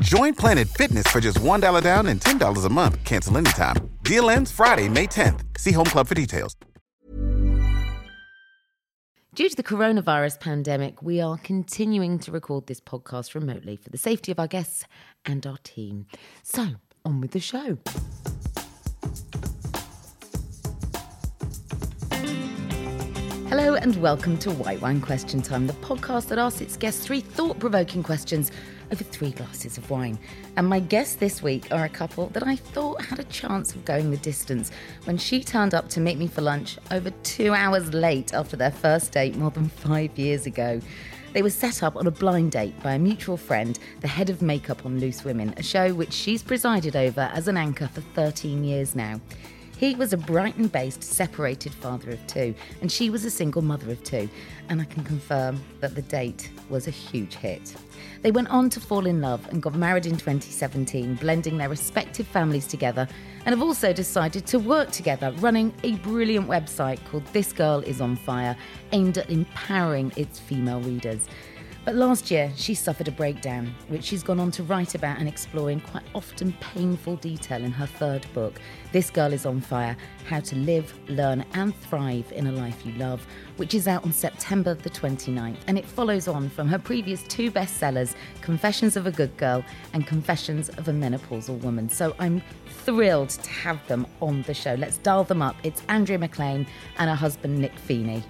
Join Planet Fitness for just $1 down and $10 a month. Cancel anytime. Deal ends Friday, May 10th. See Home Club for details. Due to the coronavirus pandemic, we are continuing to record this podcast remotely for the safety of our guests and our team. So, on with the show. Hello and welcome to White Wine Question Time, the podcast that asks its guests three thought provoking questions over three glasses of wine. And my guests this week are a couple that I thought had a chance of going the distance when she turned up to meet me for lunch over two hours late after their first date more than five years ago. They were set up on a blind date by a mutual friend, the head of makeup on Loose Women, a show which she's presided over as an anchor for 13 years now. He was a Brighton based separated father of two, and she was a single mother of two, and I can confirm that the date was a huge hit. They went on to fall in love and got married in 2017, blending their respective families together, and have also decided to work together, running a brilliant website called This Girl Is On Fire, aimed at empowering its female readers. But last year, she suffered a breakdown, which she's gone on to write about and explore in quite often painful detail in her third book, This Girl is on Fire How to Live, Learn, and Thrive in a Life You Love, which is out on September the 29th. And it follows on from her previous two bestsellers, Confessions of a Good Girl and Confessions of a Menopausal Woman. So I'm thrilled to have them on the show. Let's dial them up. It's Andrea McLean and her husband, Nick Feeney.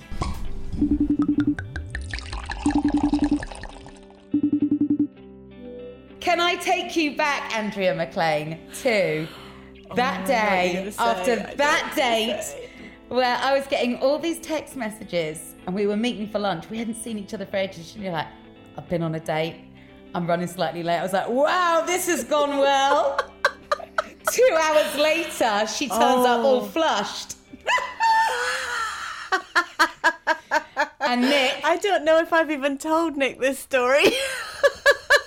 Can I take you back, Andrea McLean, to oh, that Oh, day after that date where I was getting all these text messages and we were meeting for lunch. We hadn't seen each other for ages. And you're like, I've been on a date. I'm running slightly late. I was like, wow, this has gone well. Two hours later, she turns up all oh. flushed. and Nick, I don't know if I've even told Nick this story.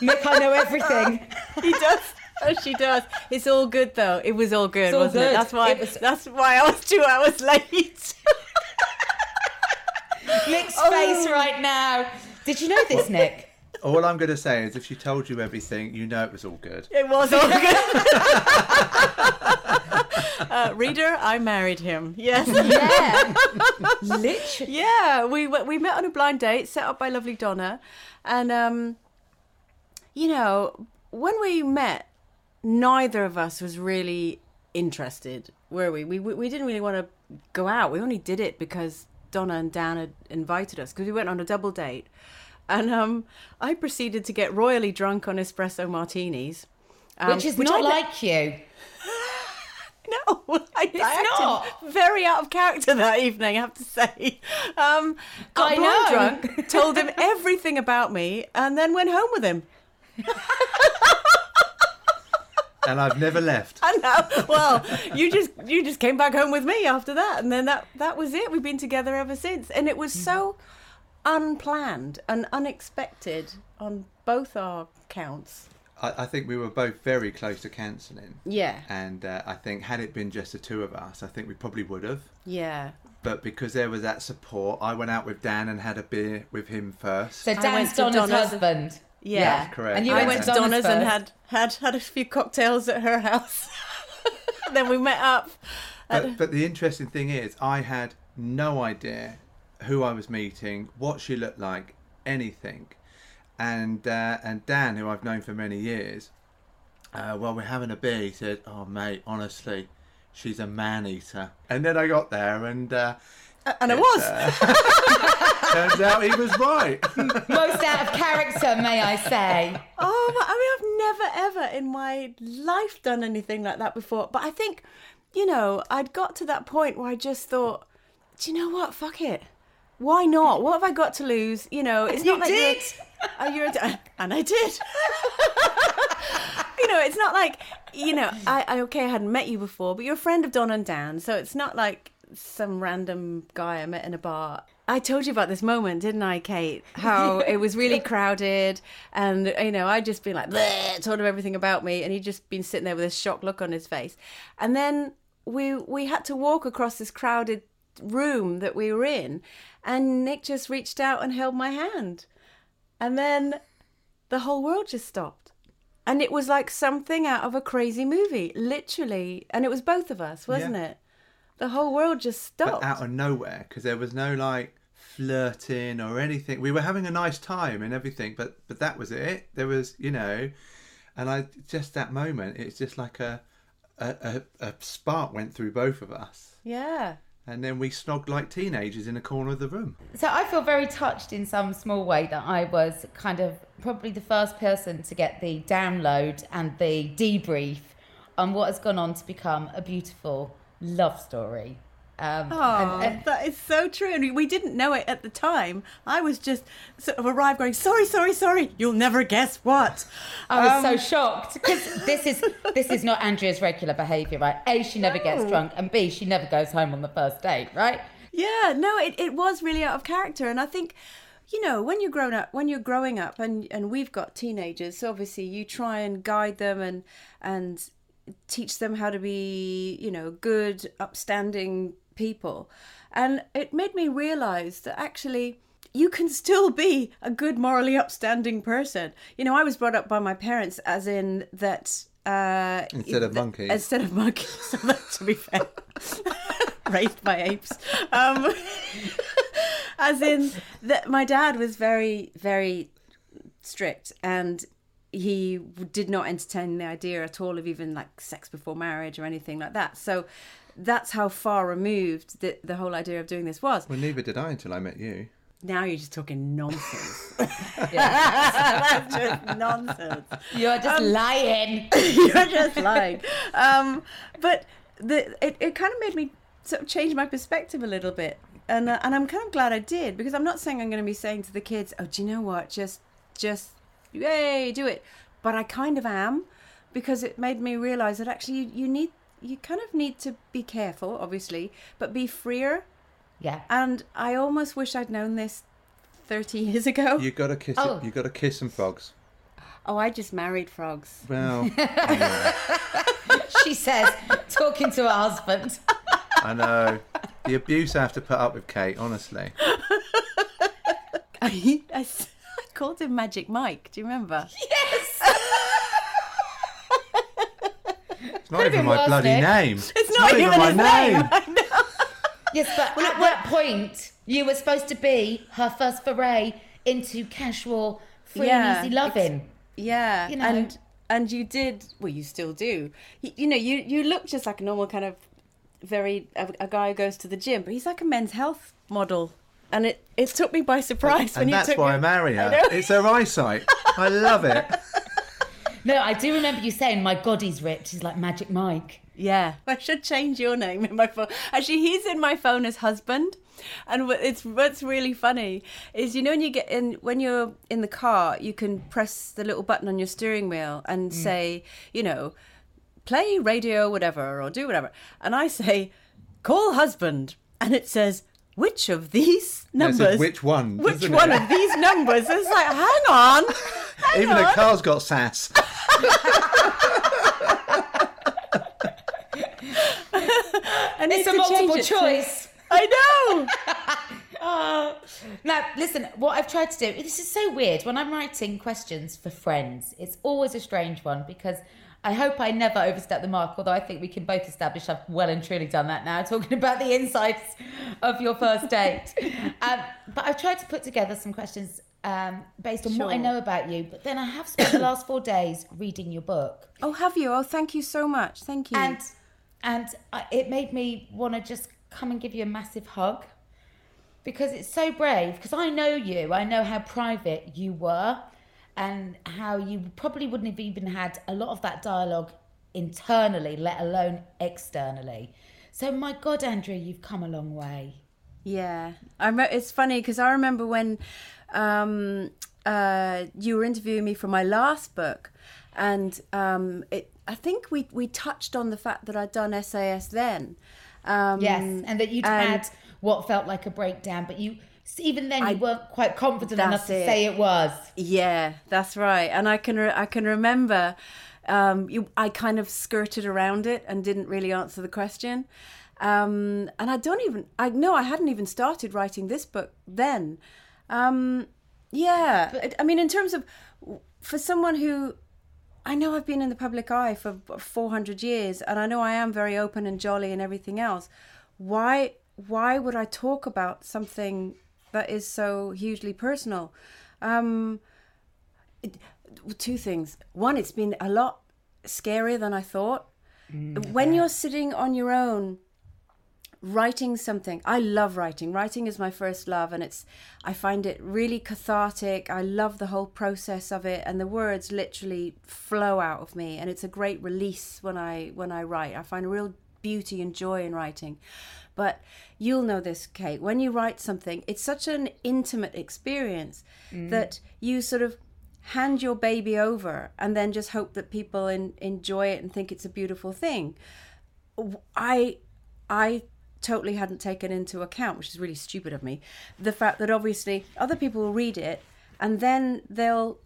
Nick, I know everything. he does. Oh, she does. It's all good though. It was all good, all wasn't good. it? That's why. It was- That's why I was two hours late. Nick's Oh. face right now. Did you know this, Nick? All I'm going to say is if she told you everything, you know it was all good. It was all good. uh, reader, I married him. Yes. Yeah. Literally. Yeah, we we met on a blind date set up by lovely Donna, and um, you know, when we met, neither of us was really interested, were we? We we, we didn't really want to go out. We only did it because Donna and Dan had invited us because we went on a double date, and um, I proceeded to get royally drunk on espresso martinis. um, Which is which not I like you. no, I, I acted very out of character that evening. I have to say. Um, got I know. drunk, told him everything about me, and then went home with him. And I've never left. I know. Well, you just you just came back home with me after that, and then that that was it. We've been together ever since, and it was so unplanned and unexpected on both our counts. I, I think we were both very close to cancelling. Yeah. And uh, I think had it been just the two of us, I think we probably would have. Yeah. But because there was that support, I went out with Dan and had a beer with him first. So Dan's Donna's, Donna's- husband. Yeah. That's correct. And you I went, went to to Donna's and had had had a few cocktails at her house. then we met up. But, but the interesting thing is, I had no idea who I was meeting, what she looked like, anything. And uh, and Dan, who I've known for many years, uh, while we're having a beer, he said, "Oh mate, honestly, she's a man eater. And then I got there, and uh, And I was. turns out he was right. Most out of character, may I say. Oh, I mean, I've never ever in my life done anything like that before. But I think, you know, I'd got to that point where I just thought, do you know what? Fuck it. Why not? What have I got to lose? You know, it's you not like did. You're, oh, you're a, and I did. you know, it's not like you know. I, I okay, I hadn't met you before, but you're a friend of Don and Dan, so it's not like some random guy I met in a bar. I told you about this moment, didn't I, Kate? How it was really crowded, and you know, I'd just been like, told him everything about me, and he'd just been sitting there with a shocked look on his face. And then we we had to walk across this crowded room that we were in, and Nick just reached out and held my hand, and then the whole world just stopped. And it was like something out of a crazy movie, literally. And it was both of us, wasn't Yeah. it? The whole world just stopped. but out of nowhere because there was no like flirting or anything. We were having a nice time and everything, but but that was it. There was, you know, and I just that moment. It's just like a a, a, a spark went through both of us, yeah. and then we snogged like teenagers in a corner of the room. So I feel very touched in some small way that I was kind of probably the first person to get the download and the debrief on what has gone on to become a beautiful love story. Um, Oh, and- and- that is so true. And we- didn't know it at the time. I was just sort of arrived going, sorry, sorry, sorry. You'll never guess what. I was Um, so shocked because this is this is not Andrea's regular behaviour, right? A, she never gets drunk, and B, she never goes home on the first date, right? Yeah, no, it, it was really out of character. And I think, you know, when you're grown up, when you're growing up and, and we've got teenagers, so obviously you try and guide them and, and teach them how to be, you know, good, upstanding people. And it made me realize that actually you can still be a good, morally upstanding person. You know, I was brought up by my parents as in that. Uh, Instead of monkeys. Instead of monkeys, so that, to be fair, raised by apes. Um, as in that my dad was very, very strict and he did not entertain the idea at all of even like sex before marriage or anything like that. So that's how far removed the, the whole idea of doing this was. Well, neither did I until I met you. Now you're just talking nonsense. That's just nonsense. You're just lying. You're just lying. Um, but the it, it kind of made me sort of change my perspective a little bit. And, uh, and I'm kind of glad I did because I'm not saying I'm going to be saying to the kids, oh, do you know what? Just, just, yay, do it. But I kind of am because it made me realize that actually you, you need, you kind of need to be careful, obviously, but be freer. Yeah. And I almost wish I'd known this 30 years ago. You got to kiss. Oh. You got to kiss some frogs. Oh, I just married frogs. Well, She says, talking to her husband. I know the abuse I have to put up with Kate. Honestly, I called him Magic Mike. Do you remember? It's not even my bloody Nick. name. It's not, even, my his name. I. Yes, but well, at that point, you were supposed to be her first foray into casual, free Yeah, and easy loving. Yeah, You know. and and you did. Well, you still do. You, you know, you you look just like a normal kind of very a, a guy who goes to the gym, but he's like a men's health model, and it it took me by surprise when and you that's took why me- I marry her. It's her eyesight. I love it. No, I do remember you saying, my God, he's ripped. He's like Magic Mike. Yeah, I should change your name in my phone. Actually, he's in my phone as husband. And it's what's really funny is you know when you get in when you're in the car, you can press the little button on your steering wheel and mm. say, you know, play radio whatever or do whatever. And I say, call husband, and it says which of these No, it numbers? which one, Which one it? of these numbers? It's like, hang on. hang Even on. a car's got sass. I need It's a multiple it to- choice. I know. Uh, now, listen, what I've tried to do, this is so weird. When I'm writing questions for friends, it's always a strange one because I hope I never overstep the mark, although I think we can both establish I've well and truly done that now, talking about the insights of your first date. um, but I've tried to put together some questions um, based on what I know about you, but then I have spent the last four days reading your book. Oh, have you? Oh, thank you so much. Thank you. And and I, it made me want to just come and give you a massive hug because it's so brave. Because I know you, I know how private you were, and how you probably wouldn't have even had a lot of that dialogue internally, let alone externally. So, my God, Andrea, you've come a long way. Yeah, I re- it's funny because I remember when um, uh, you were interviewing me for my last book, and um, it, I think we we touched on the fact that I'd done SAS then. Um, Yes, and that you'd and- had what felt like a breakdown, but you even then you I- weren't quite confident enough to it. say it was. Yeah, that's right. And I can re- I can remember um, you I kind of skirted around it and didn't really answer the question. Um, and I don't even I know I hadn't even started writing this book then. Um, yeah, I- I mean in terms of for someone who I know I've been in the public eye for 400 years and I know I am very open and jolly and everything else. Why why would I talk about something that is so hugely personal? Um it, two things. One, it's been a lot scarier than I thought. when you're sitting on your own writing something i love writing writing is my first love and it's i find it really cathartic i love the whole process of it and the words literally flow out of me and it's a great release when i when i write i find a real beauty and joy in writing but you'll know this kate. When you write something it's such an intimate experience mm. that you sort of hand your baby over and then just hope that people in, enjoy it and think it's a beautiful thing. I I totally hadn't taken into account, which is really stupid of me, the fact that obviously other people will read it and then they'll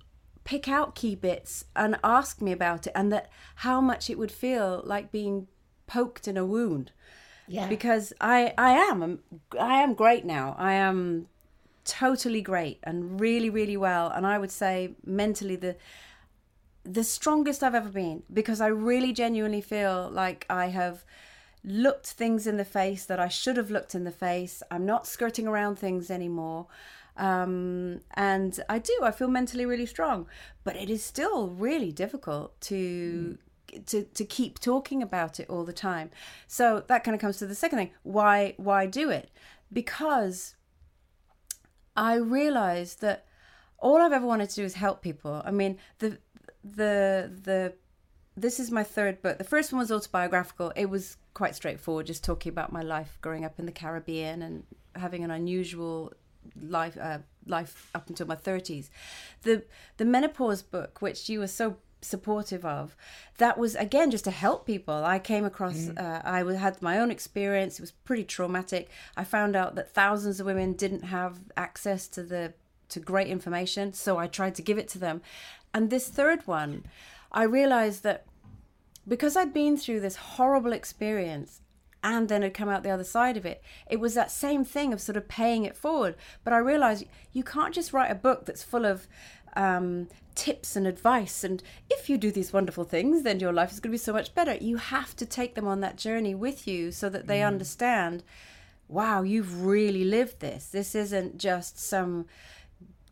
pick out key bits and ask me about it and that how much it would feel like being poked in a wound. Yeah. Because I I am I am great now. I am totally great and really really well and I would say mentally the the strongest I've ever been because I really genuinely feel like I have looked things in the face that I should have looked in the face. I'm not skirting around things anymore. Um, and I do, I feel mentally really strong, but it is still really difficult to. To, to keep talking about it all the time so that kind of comes to the second thing why why do it because I realized that all I've ever wanted to do is help people. I mean, the the the this is my third book. The first one was autobiographical. It was quite straightforward, just talking about my life growing up in the Caribbean and having an unusual life uh, life up until my thirties. The the menopause book, which you were so supportive of. That was again just to help people. I came across uh, i had my own experience. It was pretty traumatic. I found out that thousands of women didn't have access to the to great information so i tried to give it to them. And this third one i realized that because I'd been through this horrible experience and then had come out the other side of it, it was that same thing of sort of paying it forward. But I realized you can't just write a book that's full of um, tips and advice. And if you do these wonderful things, then your life is going to be so much better. You have to take them on that journey with you so that they understand wow, you've really lived this. This isn't just some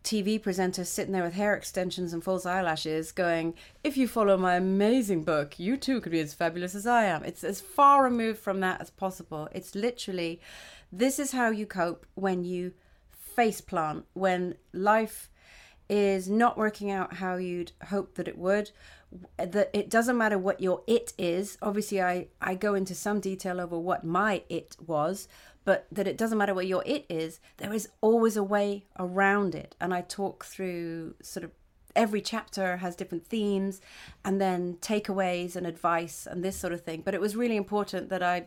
TV presenter sitting there with hair extensions and false eyelashes going, if you follow my amazing book, you too could be as fabulous as I am. It's as far removed from that as possible. It's literally, this is how you cope when you face plant, when life is not working out how you'd hope that it would that it doesn't matter what your it is obviously i i go into some detail over what my it was but that it doesn't matter what your it is there is always a way around it and i talk through sort of every chapter has different themes and then takeaways and advice and this sort of thing but it was really important that i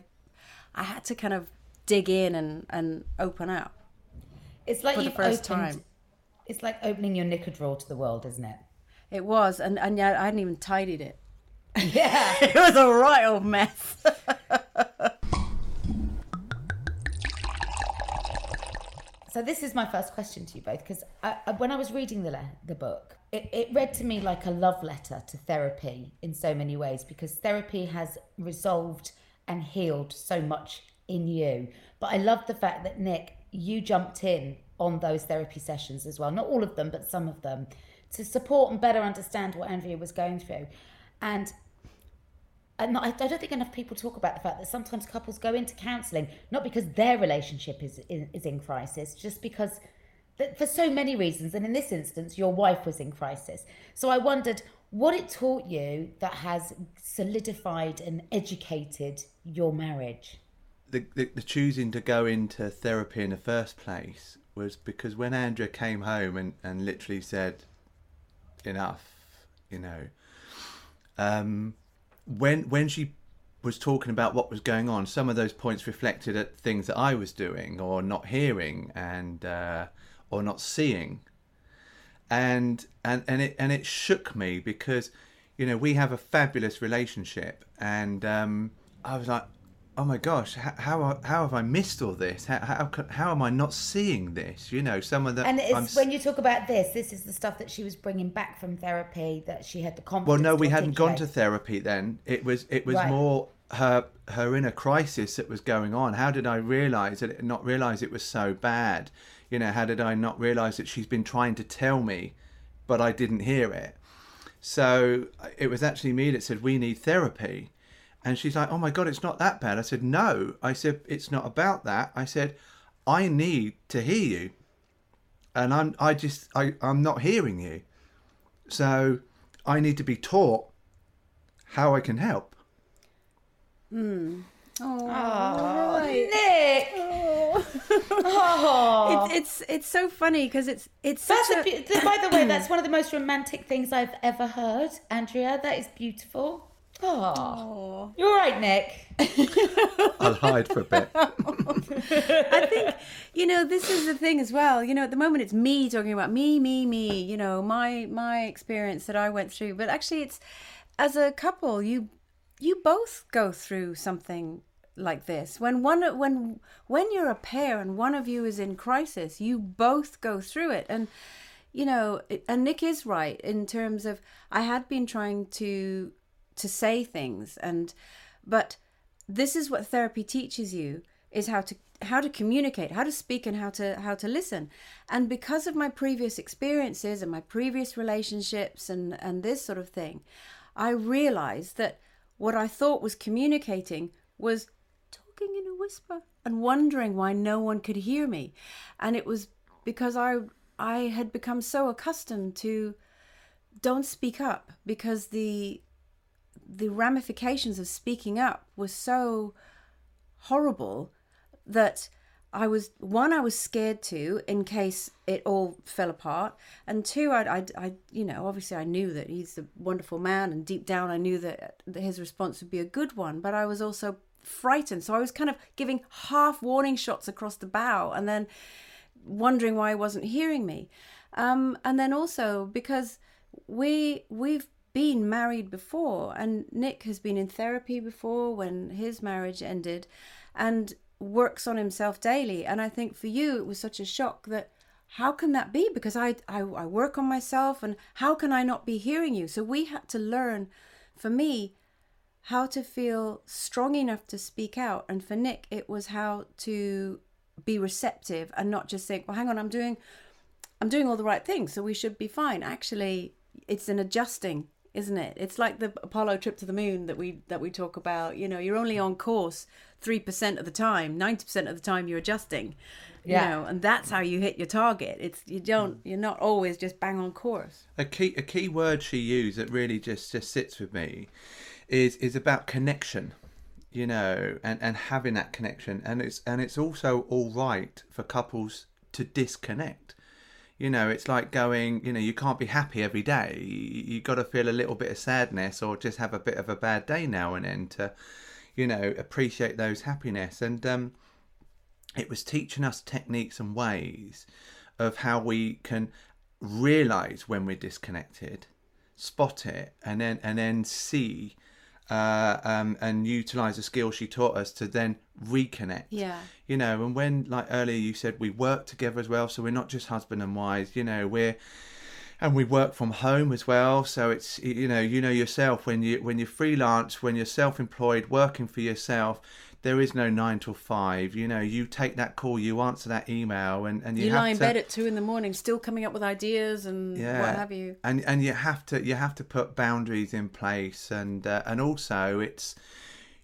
i had to kind of dig in and and open up It's like For the first opened. time. It's like opening your knicker drawer to the world, isn't it? it was and and yeah i hadn't even tidied it Yeah. it was a right old mess So this is my first question to you both because I, I, when I was reading the le- the book, it, it read to me like a love letter to therapy in so many ways because therapy has resolved and healed so much in you. But I love the fact that Nick, you jumped in on those therapy sessions as well, not all of them, but some of them, to support and better understand what Andrea was going through. And and I don't think enough people talk about the fact that sometimes couples go into counselling not because their relationship is, is is in crisis, just because for so many reasons. And in this instance, your wife was in crisis. So I wondered what it taught you that has solidified and educated your marriage. the, the, the choosing to go into therapy in the first place was because when Andrea came home and, and literally said, enough, you know, um, when when she was talking about what was going on, some of those points reflected at things that I was doing or not hearing and uh, or not seeing, and and and it and it shook me because you know we have a fabulous relationship, and um, I was like, oh my gosh, how how, how have I missed all this? How, how how am I not seeing this? You know, some of the And I'm it's when you talk about this, this is the stuff that she was bringing back from therapy that she had the confidence. Well, no, we hadn't gone to therapy then. It was it was Right. more her her inner crisis that was going on. How did I realize it? Not realize it was so bad. You know, how did I not realize that she's been trying to tell me, but I didn't hear it. So uh, it was actually me that said we need therapy, and she's like, "Oh my god, it's not that bad." I said, "No." I said, "It's not about that." I said, "I need to hear you, and I'm I just I I'm not hearing you." So I need to be taught how I can help. Oh, right. Nick. Oh. It's, it's it's so funny because it's it's That's such a, a, beau- by the way, that's one of the most romantic things I've ever heard, Andrea. That is beautiful. Oh, you're all right, Nick. I'll hide for a bit. I think you know this is the thing as well. You know, at the moment it's me talking about me, me, me. You know, my my experience that I went through. But actually, it's as a couple, you you both go through something like this. When one when when you're a pair and one of you is in crisis, you both go through it. And you know, and Nick is right in terms of I had been trying to to say things. And but this is what therapy teaches you is how to how to communicate how to speak and how to how to listen. And because of my previous experiences and my previous relationships and and this sort of thing i realized that what i thought was communicating was talking in a whisper and wondering why no one could hear me. And it was because i i had become so accustomed to don't speak up because the the ramifications of speaking up were so horrible that I was one I was scared to in case it all fell apart and two I I I you know obviously I knew that he's a wonderful man and deep down I knew that, his response would be a good one but I was also frightened so I was kind of giving half warning shots across the bow and then wondering why he wasn't hearing me. Um and then also because we we've been married before and Nick has been in therapy before when his marriage ended and works on himself daily. And I think for you it was such a shock that how can that be? Because I, I I work on myself and how can I not be hearing you? So we had to learn for me how to feel strong enough to speak out. And for Nick it was how to be receptive and not just think well hang on I'm doing I'm doing all the right things, so we should be fine. Actually, it's an adjusting, isn't it? It's like the Apollo trip to the moon that we that we talk about. You know, you're only on course three percent of the time. Ninety percent of the time, you're adjusting. Yeah. You know, and that's how you hit your target. It's you don't mm. you're not always just bang on course. A key a key word she used that really just just sits with me is is about connection. You know, and and having that connection, and it's and it's also all right for couples to disconnect. You know, it's like going. You know, you can't be happy every day. You, you got to feel a little bit of sadness, or just have a bit of a bad day now and then to, you know, appreciate those happiness. And um, it was teaching us techniques and ways of how we can realize when we're disconnected spot it and then and then see uh, um, and utilize the skills she taught us to then reconnect Yeah. you know and when like earlier you said we work together as well so we're not just husband and wife. you know we're and we work from home as well so it's you know you know yourself when you when you're freelance when you're self-employed working for yourself there is no nine till five. You know, you take that call, you answer that email, and and you, You lie in to, bed at two in the morning, still coming up with ideas and yeah, what have you. And and you have to you have to put boundaries in place, and uh, and also it's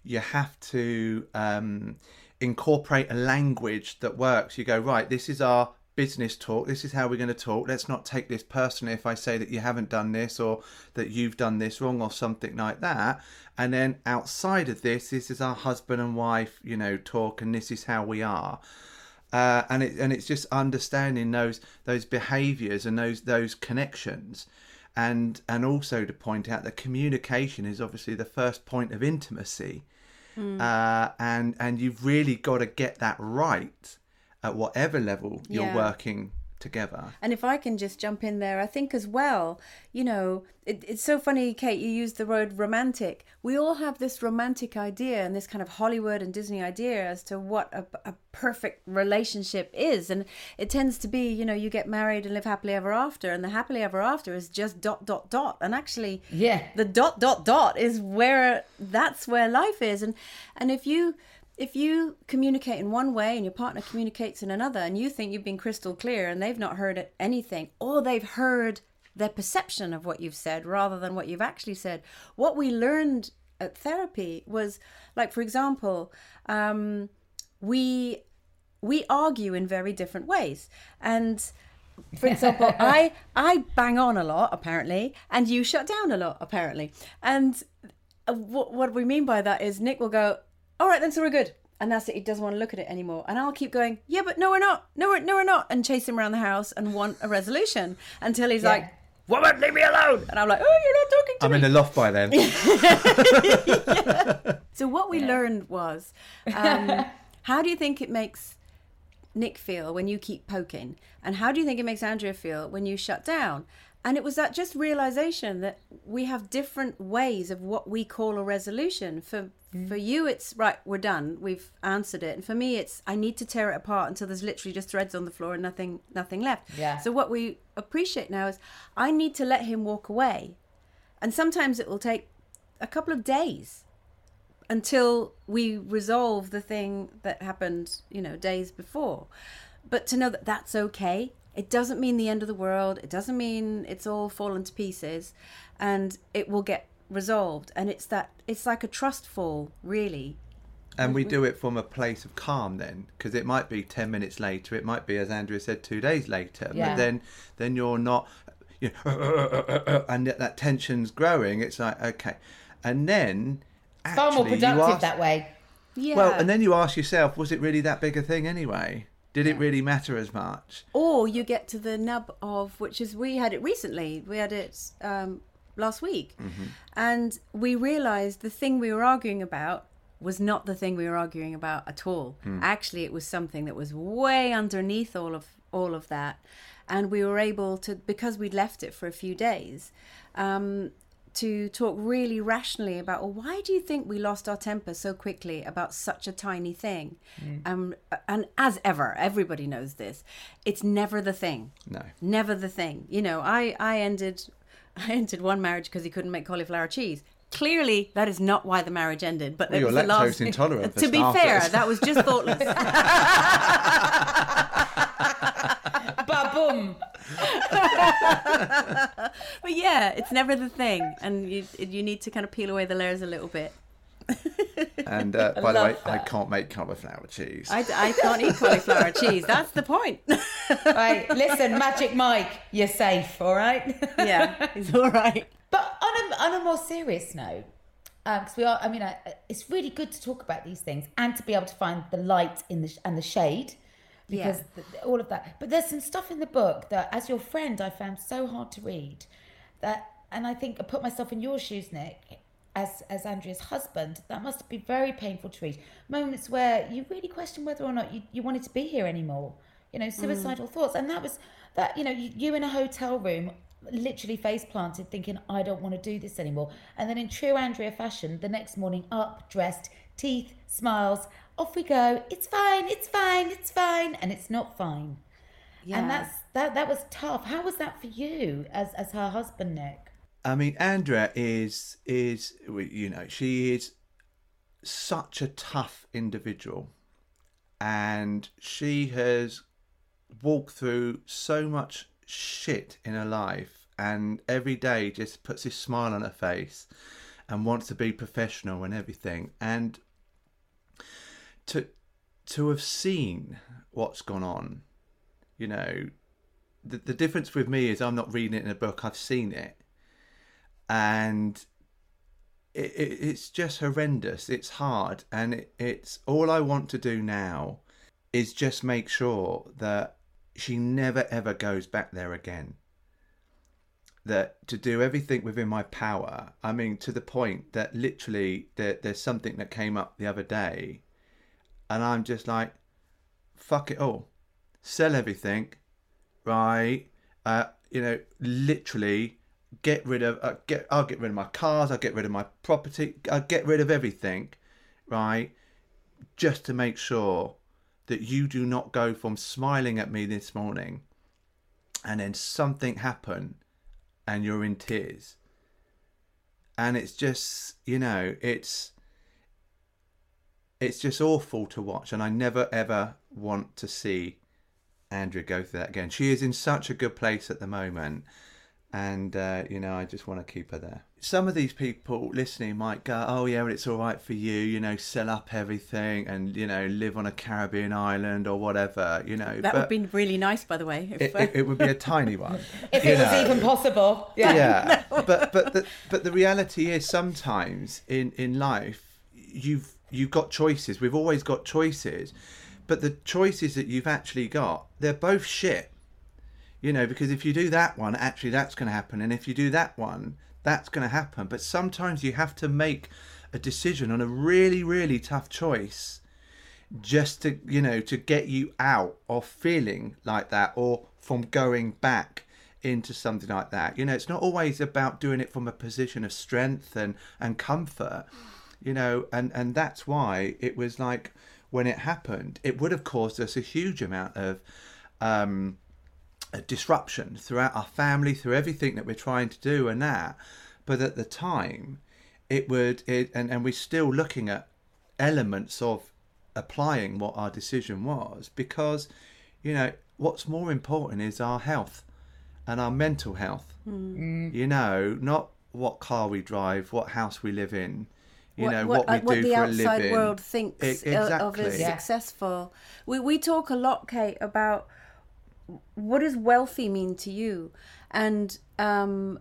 you have to um, incorporate a language that works. You go right. This is our business talk. This is how we're going to talk. Let's not take this personally if I say that you haven't done this or that you've done this wrong or something like that. And then outside of this, this is our husband and wife, you know, talk, and this is how we are. Uh, and it and it's just understanding those those behaviours and those those connections, and and also to point out that communication is obviously the first point of intimacy, uh, and and you've really got to get that right at whatever level you're Yeah. working together. And if I can just jump in there, I think as well, you know, it, it's so funny, Kate, you used the word romantic. We all have this romantic idea and this kind of Hollywood and Disney idea as to what a, a perfect relationship is. And it tends to be, you know, you get married and live happily ever after, and the happily ever after is just dot, dot, dot. And actually, Yeah. the dot, dot, dot is where that's where life is. And, and if you, if you communicate in one way and your partner communicates in another and you think you've been crystal clear and they've not heard anything or they've heard their perception of what you've said rather than what you've actually said what we learned at therapy was like for example um, we we argue in very different ways. And for example i i bang on a lot apparently and you shut down a lot apparently. And uh, what, what we mean by that is nick will go all right then so we're good. And that's it. He doesn't want to look at it anymore. And i'll keep going yeah but no we're not. No we're, no we're not and chase him around the house and want a resolution until he's like woman leave me alone! And i'm like oh you're not talking to I'm me. in the loft by then. so what we learned was, um, how do you think it makes Nick feel when you keep poking, and how do you think it makes Andrea feel when you shut down? And it was that just realization that we have different ways of what we call a resolution. For mm. for you, it's right, we're done, we've answered it, and for me, it's I need to tear it apart until there's literally just threads on the floor and nothing nothing left. Yeah. So what we appreciate now is I need to let him walk away, and sometimes it will take a couple of days until we resolve the thing that happened, you know, days before. But to know that that's okay, it doesn't mean the end of the world. It doesn't mean it's all fallen to pieces, and it will get resolved. And it's that it's like a trust fall, really. And we do it from a place of calm then, because it might be ten minutes later, it might be, as Andrea said, two days later. Yeah. But then, then you're not, you know, and that, that tension's growing. It's like okay, and then Far more productive ask- that way. Yeah. Well, and then you ask yourself, was it really that big a thing anyway? Did it really matter as much? or you get to the nub of which is we had it recently. We had it um, last week. And we realized the thing we were arguing about was not the thing we were arguing about at all. Actually it was something that was way underneath all of all of that. And we were able to because we'd left it for a few days um, to talk really rationally about well why do you think we lost our temper so quickly about such a tiny thing? Um, and as ever everybody knows this it's never the thing. No. never the thing. You know i i ended i ended one marriage because he couldn't make cauliflower cheese. Clearly that is not why the marriage ended but Well, you're lactose intolerant to be fair that was just thoughtless but yeah it's never the thing and you you need to kind of peel away the layers a little bit And uh, by the way, love I can't make cauliflower cheese. I, I can't eat cauliflower cheese. That's the point. Right, listen, Magic Mike, you're safe, all right? yeah, it's all right. But on a, on a more serious note, because we are, I mean, I, it's really good to talk about these things and to be able to find the light in the sh- and the shade, because Yeah. th- all of that. But there's some stuff in the book that, as your friend, I found so hard to read. That, and I think I put myself in your shoes, Nick, as as Andrea's husband. That must be very painful to read. Moments where you really question whether or not you, you wanted to be here anymore. You know, mm. suicidal thoughts, and that was that. You know, you, you in a hotel room literally face planted thinking i don't want to do this anymore and then in true andrea fashion the next morning up dressed teeth smiles off we go. It's fine it's fine it's fine. And it's not fine. Yeah. and that's that that was tough. How was that for you as as her husband nick? I mean, Andrea is is you know she is such a tough individual, and she has walked through so much shit in her life, and every day just puts this smile on her face and wants to be professional and everything. And to to have seen what's gone on, you know, the the difference with me is I'm not reading it in a book. I've seen it, and it, it, it's just horrendous. It's hard, and it, it's all I want to do now is just make sure that she never ever goes back there again. That to do everything within my power. I mean, to the point that literally there, there's something that came up the other day, and I'm just like, fuck it all, sell everything, right? Uh, you know, literally get rid of uh, get I'll get rid of my cars, I'll get rid of my property, I'll get rid of everything, right? Just to make sure that you do not go from smiling at me this morning and then something happen and you're in tears. And it's just, you know, it's it's just awful to watch and I never ever want to see Andrea go through that again. She is in such a good place at the moment and uh, you know I just want to keep her there. Some of these people listening might go, "Oh yeah, well, it's all right for you, you know, sell up everything and you know live on a Caribbean island or whatever, you know." That but would be really nice, by the way. if- it, it, it would be a tiny one. If it was even possible. Yeah. yeah but but the, but the reality is sometimes in in life you've you've got choices. We've always got choices. But the choices that you've actually got they're both shit. You know because if you do that one actually that's going to happen. And if you do that one that's going to happen. But sometimes you have to make a decision on a really really tough choice just to you know to get you out of feeling like that or from going back into something like that. You know it's not always about doing it from a position of strength and and comfort you know and and that's why it was like when it happened it would have caused us a huge amount of um a disruption throughout our family through everything that we're trying to do and that. But at the time it would it and, and we're still looking at elements of applying what our decision was because you know what's more important is our health and our mental health. Hmm. Mm. You know not what car we drive what house we live in you know what, uh, we do the for a outside living world thinks uh, of as. Yeah. successful. We we talk a lot, Kate, about what does wealthy mean to you, and um,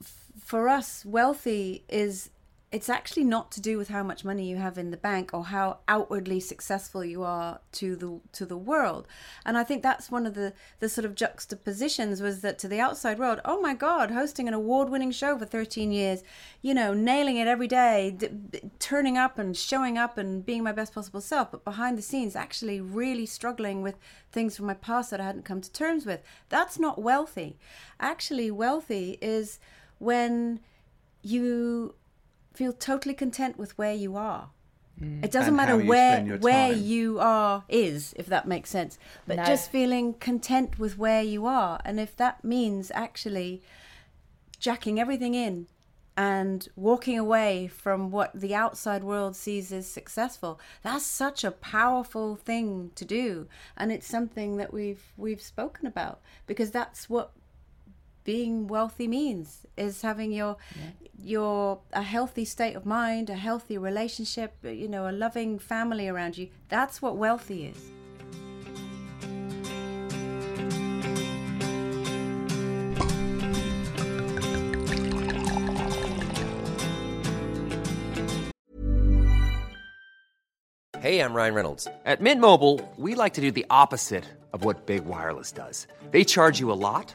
f- for us, wealthy is it's actually not to do with how much money you have in the bank or how outwardly successful you are to the to the world. And i think that's one of the the sort of juxtapositions was that to the outside world oh my god hosting an award-winning show for 13 years you know nailing it every day d- turning up and showing up and being my best possible self. But behind the scenes actually really struggling with things from my past that i hadn't come to terms with. That's not wealthy. Actually wealthy is when you feel totally content with where you are. Mm. It doesn't And matter you where where time. you are is, if that makes sense. But No. just feeling content with where you are, and if that means actually jacking everything in and walking away from what the outside world sees as successful, that's such a powerful thing to do, and it's something that we've we've spoken about because that's what being wealthy means is having your your a healthy state of mind a healthy relationship you know a loving family around you that's what wealthy is Hey, I'm Ryan Reynolds. At Mint Mobile, we like to do the opposite of what Big Wireless does. They charge you a lot,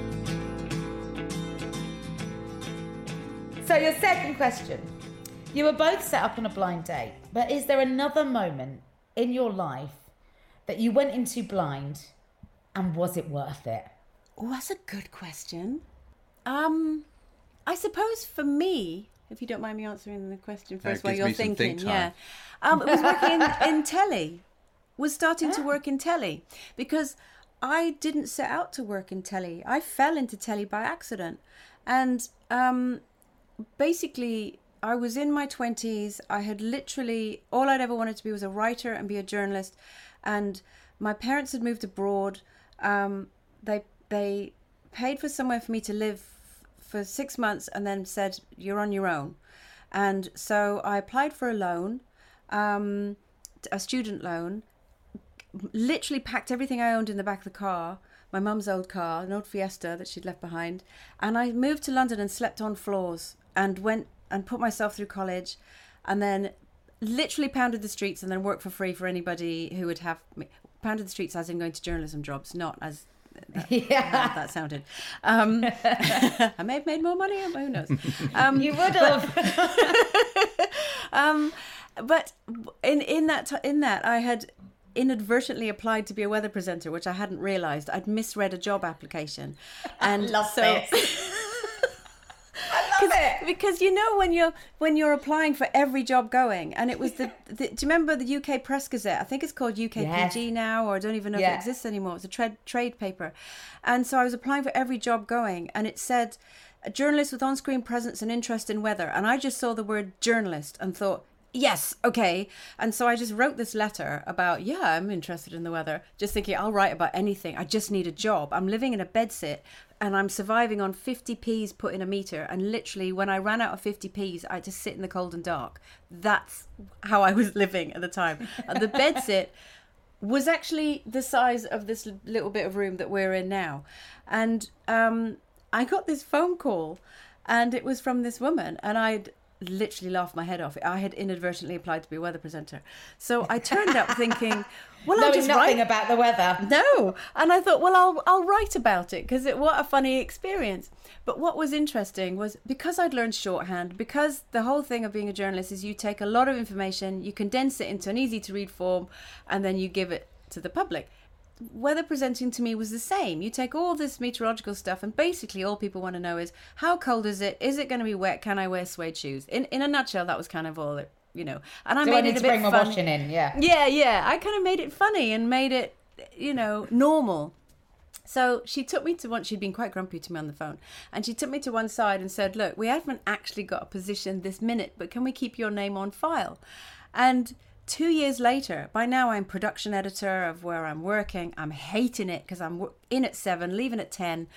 So, your second question. You were both set up on a blind date, but is there another moment in your life that you went into blind and was it worth it? Oh, that's a good question. Um, I suppose for me, if you don't mind me answering the question That first, while you're thinking, think yeah, time. um, it was working in, in telly. Was starting to work in telly because I didn't set out to work in telly. I fell into telly by accident, and um, basically I was in my 20s. I had literally all I'd ever wanted to be was a writer and be a journalist. And my parents had moved abroad. Um, they they paid for somewhere for me to live for six months and then said you're on your own. And so I applied for a loan, um, a student loan. Literally packed everything I owned in the back of the car, my mum's old car, an old Fiesta that she'd left behind, and I moved to London and slept on floors and went and put myself through college and then literally pounded the streets and then worked for free for anybody who would have me. Pounded the streets as in going to journalism jobs, not as that, how that sounded. Um, I may have made more money, who knows? Um, You would have. um, but in in that in that I had inadvertently applied to be a weather presenter, which I hadn't realised. I'd misread a job application, and love so. This. Cause, because you know when you're when you're applying for every job going, and it was the, the do you remember the UK Press Gazette? I think it's called UKPG Yes. now, or I don't even know if it exists anymore. It's a trade trade paper, and so I was applying for every job going, and it said a journalist with on-screen presence and interest in weather, and I just saw the word journalist and thought. Yes, okay. And so I just wrote this letter about, yeah, I'm interested in the weather, just thinking I'll write about anything. I just need a job. I'm living in a bedsit and I'm surviving on 50p's put in a meter. And literally, when I ran out of 50p's, I had to sit in the cold and dark. That's how I was living at the time. And the bedsit was actually the size of this little bit of room that we're in now. And um, I got this phone call, and it was from this woman, and I'd literally laughed my head off. I had inadvertently applied to be a weather presenter. So I turned up thinking, well, I'll Knowing just nothing write about the weather. no and i thought well i'll i'll write about it because it what a funny experience but what was interesting was because i'd learned shorthand because the whole thing of being a journalist is you take a lot of information you condense it into an easy to read form and then you give it to the public weather presenting to me was the same. You take all this meteorological stuff, and basically all people want to know is how cold is it? Is it going to be wet? Can I wear suede shoes? In in a nutshell, that was kind of all it, you know. And I Do made I need it a to bit bring funny. washing in? Yeah. Yeah, yeah. I kind of made it funny and made it, you know, normal. So she took me to one, she'd been quite grumpy to me on the phone, and she took me to one side and said, Look, we haven't actually got a position this minute, but can we keep your name on file? And two years later, by now I'm production editor of where I'm working. I'm hating it because I'm in at seven, leaving at 10,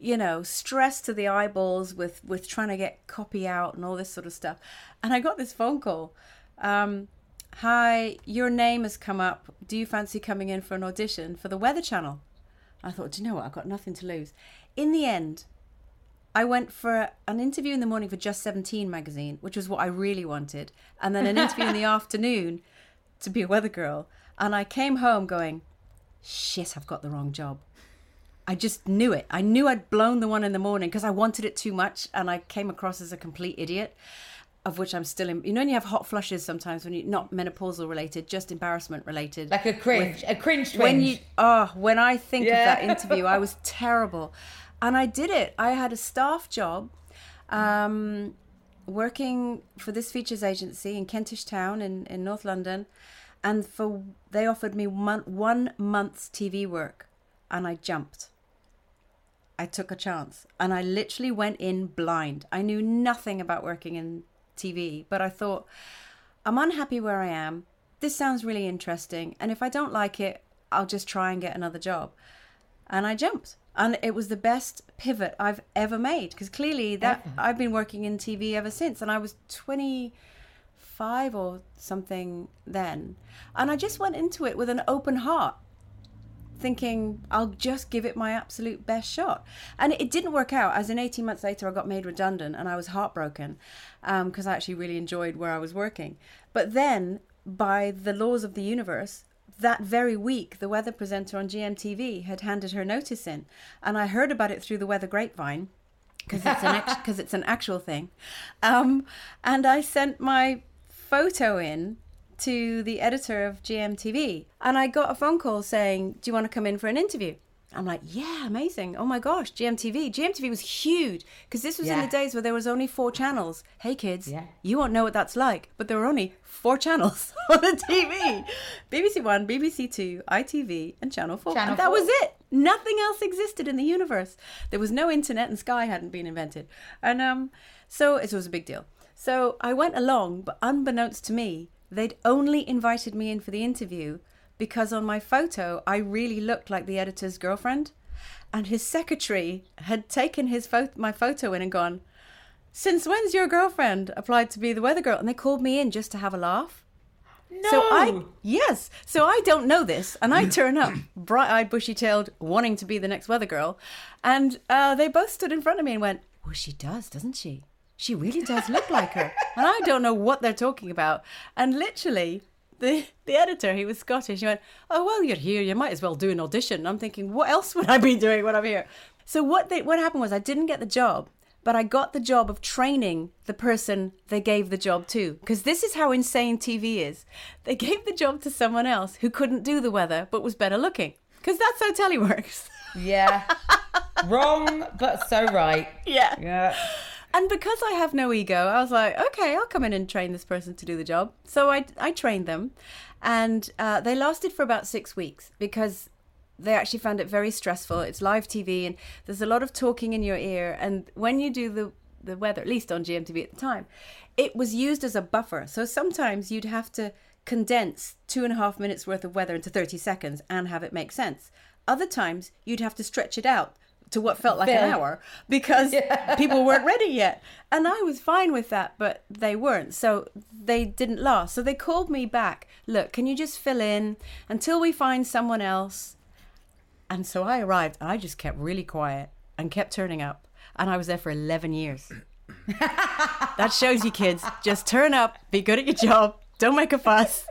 you know, stressed to the eyeballs with, with trying to get copy out and all this sort of stuff. And I got this phone call. Um, Hi, your name has come up. Do you fancy coming in for an audition for the Weather Channel? I thought, do you know what? I've got nothing to lose. In the end, I went for an interview in the morning for Just 17 magazine, which was what I really wanted, and then an interview in the afternoon to be a weather girl. And I came home going, shit, I've got the wrong job. I just knew it. I knew I'd blown the one in the morning because I wanted it too much and I came across as a complete idiot, of which I'm still in. You know, when you have hot flushes sometimes when you're not menopausal related, just embarrassment related. Like a cringe, a cringe twinge. When you oh, when I think Yeah. of that interview, I was terrible. and I did it. I had a staff job, um, working for this features agency in Kentish Town in, in North London, and for they offered me one, one month's TV work, and I jumped. I took a chance, and I literally went in blind. I knew nothing about working in TV, but I thought, I'm unhappy where I am. This sounds really interesting, and if I don't like it, I'll just try and get another job. And I jumped and it was the best pivot I've ever made because clearly that Ever. I've been working in TV ever since, and I was twenty five or something then, and I just went into it with an open heart, thinking I'll just give it my absolute best shot, and it didn't work out. As in eighteen months later, I got made redundant, and I was heartbroken um, because I actually really enjoyed where I was working, but then by the laws of the universe that very week, the weather presenter on GMTV had handed her notice in, and I heard about it through the weather grapevine because it's an because it's an actual thing, um, and I sent my photo in to the editor of GMTV, and I got a phone call saying, "Do you want to come in for an interview?" I'm like, yeah, amazing. Oh my gosh, GMTV. GMTV was huge because this was in the days where there was only four channels. Hey kids, Yeah. you won't know what that's like, but there were only four channels on the TV. BBC One, BBC Two, ITV, and Channel 4. Channel and that 4. was it. Nothing else existed in the universe. There was no internet and Sky hadn't been invented. And um so it was a big deal. So I went along, but unbeknownst to me, they'd only invited me in for the interview because on my photo I really looked like the editor's girlfriend. And his secretary had taken his photo, my photo in and gone, since when's your girlfriend applied to be the weather girl? And they called me in just to have a laugh. No. So I yes, so I don't know this, and I turn up, bright-eyed, bushy-tailed, wanting to be the next weather girl, and uh, they both stood in front of me and went, "Well, she does, doesn't she? She really does look like her." And I don't know what they're talking about, and literally. The, the editor, he was Scottish. He went, "Oh well, you're here. You might as well do an audition." I'm thinking, what else would I be doing when I'm here? So what they, what happened was I didn't get the job, but I got the job of training the person they gave the job to. Because this is how insane TV is. They gave the job to someone else who couldn't do the weather but was better looking. Because that's how telly works. Yeah. Wrong, but so right. yeah. Yeah. And because I have no ego, I was like, okay, I'll come in and train this person to do the job. So I, I trained them. And uh, they lasted for about six weeks because they actually found it very stressful. It's live TV and there's a lot of talking in your ear. And when you do the, the weather, at least on GMTV at the time, it was used as a buffer. So sometimes you'd have to condense two and a half minutes worth of weather into 30 seconds and have it make sense. Other times you'd have to stretch it out to what felt like an hour because people weren't ready yet. And I was fine with that, but they weren't. So they didn't last. So they called me back. Look, can you just fill in until we find someone else? And so I arrived and I just kept really quiet and kept turning up. And I was there for 11 years. that shows you, kids. Just turn up, be good at your job, don't make a fuss.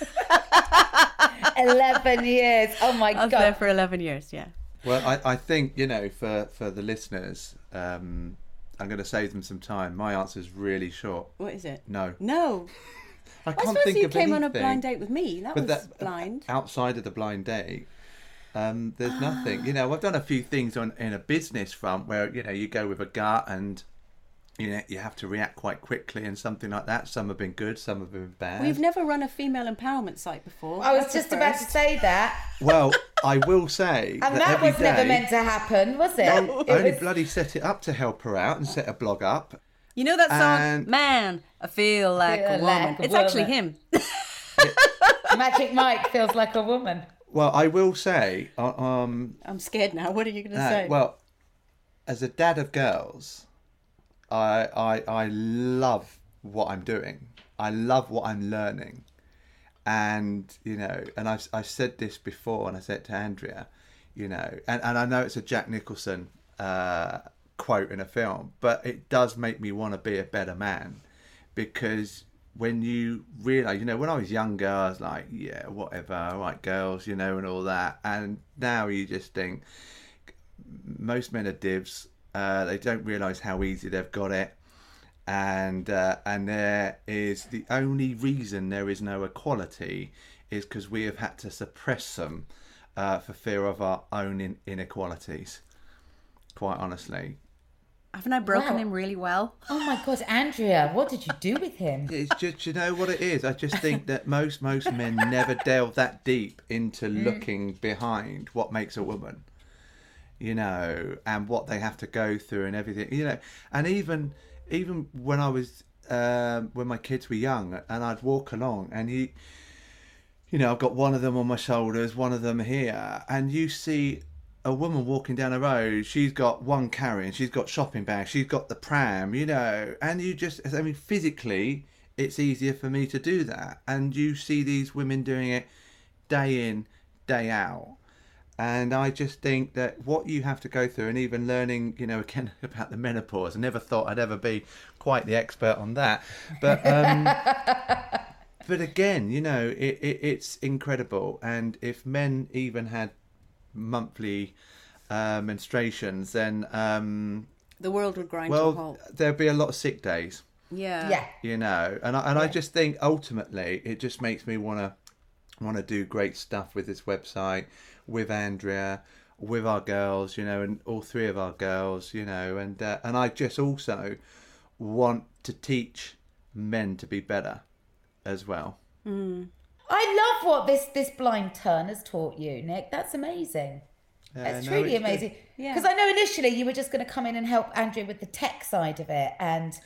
11 years. Oh my God. I was there for 11 years, yeah. Well, I, I think, you know, for, for the listeners, um, I'm going to save them some time. My answer is really short. What is it? No. No. I I can't suppose think you of came on a blind date with me. That But was that blind. outside of the blind date, um, there's nothing. You know, I've done a few things on in a business front where you know you go with a gut and you know you have to react quite quickly and something like that. Some have been good, some have been bad. We've never run a female empowerment site before. I was That's just about to say that. Well, I will say And that, that every was never meant to happen, was it? I It only was- bloody set it up to help her out and set a blog up. You know that song, And- Man, I feel like Feel a woman. like a it's actually woman. him. Magic Mike feels like a woman. Well, I will say, uh, um, I'm scared now. What are you going to no, say? well, as a dad of girls, I, I love what I'm doing. I love what I'm learning, and you know, and I've I've said this before, and I said to Andrea, you know, and, and I know it's a Jack Nicholson uh, quote in a film, but it does make me want to be a better man, because when you realize, you know, when I was younger, I was like, yeah, whatever, all right, girls, you know, and all that, and now you just think most men are divs. Uh, they don't realise how easy they've got it, and uh, and there is the only reason there is no equality is because we have had to suppress them uh, for fear of our own in- inequalities. quite honestly. Haven't I broken Wow. him really well? Oh my God, Andrea, what did you do with him? It's just you know what it is. I just think that most most men never delve that deep into looking behind what makes a woman, you know, and what they have to go through and everything, you know. And even even when I was um, when my kids were young, and I'd walk along, and you, you know, I've got one of them on my shoulders, one of them here, and you see a woman walking down the road, she's got one carrying, she's got shopping bags, she's got the pram, you know, and you just, I mean, physically, it's easier for me to do that. And you see these women doing it day in, day out. And I just think that what you have to go through, and even learning, you know, again about the menopause, I never thought I'd ever be quite the expert on that. But, um, but again, you know, it, it, it's incredible. And if men even had monthly uh, menstruations, then um, The world would grind to a well, halt. there'd be a lot of sick days. Yeah. Yeah. You know, and I, and I just think ultimately it just makes me want to want to do great stuff with this website, with Andrea, with our girls, you know, and all three of our girls, you know, and uh, and I just also want to teach men to be better as well. I love what this this blind turn has taught you, Nick. That's amazing. It's no, truly it's good. amazing. Yeah. Because I know initially you were just going to come in and help Andrea with the tech side of it, and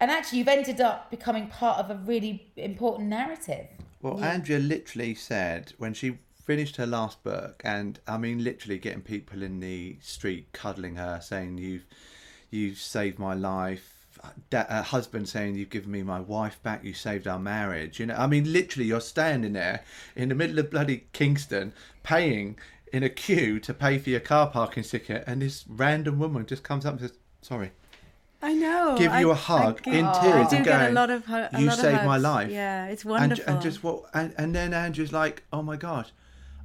and actually you've ended up becoming part of a really important narrative. Well, Andrea literally said when she finished her last book, and I mean literally getting people in the street cuddling her, saying you've you've saved my life. Da- a husband saying you've given me my wife back. You saved our marriage. You know, I mean literally, you're standing there in the middle of bloody Kingston, paying in a queue to pay for your car parking ticket, and this random woman just comes up and says, "Sorry." I know. give you a a hug in I tears do and get a lot of hu- a you lot of saved my life Yeah, it's wonderful. and just what and, and then andrea's like oh my god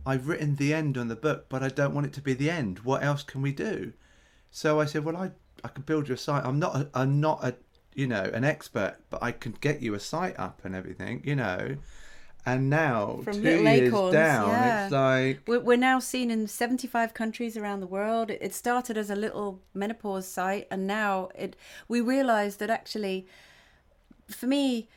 i've written the end on the book but i don't want it to be the end what else can we do so i said well i i can build you a site i'm not a, i'm not a you know an expert but i can get you a site up and everything you know and now From two little years acorns, down yeah. it's like We're, we're now seen in 75 countries around the world. It, it started as a little menopause site, and now it. We realised that actually, for me,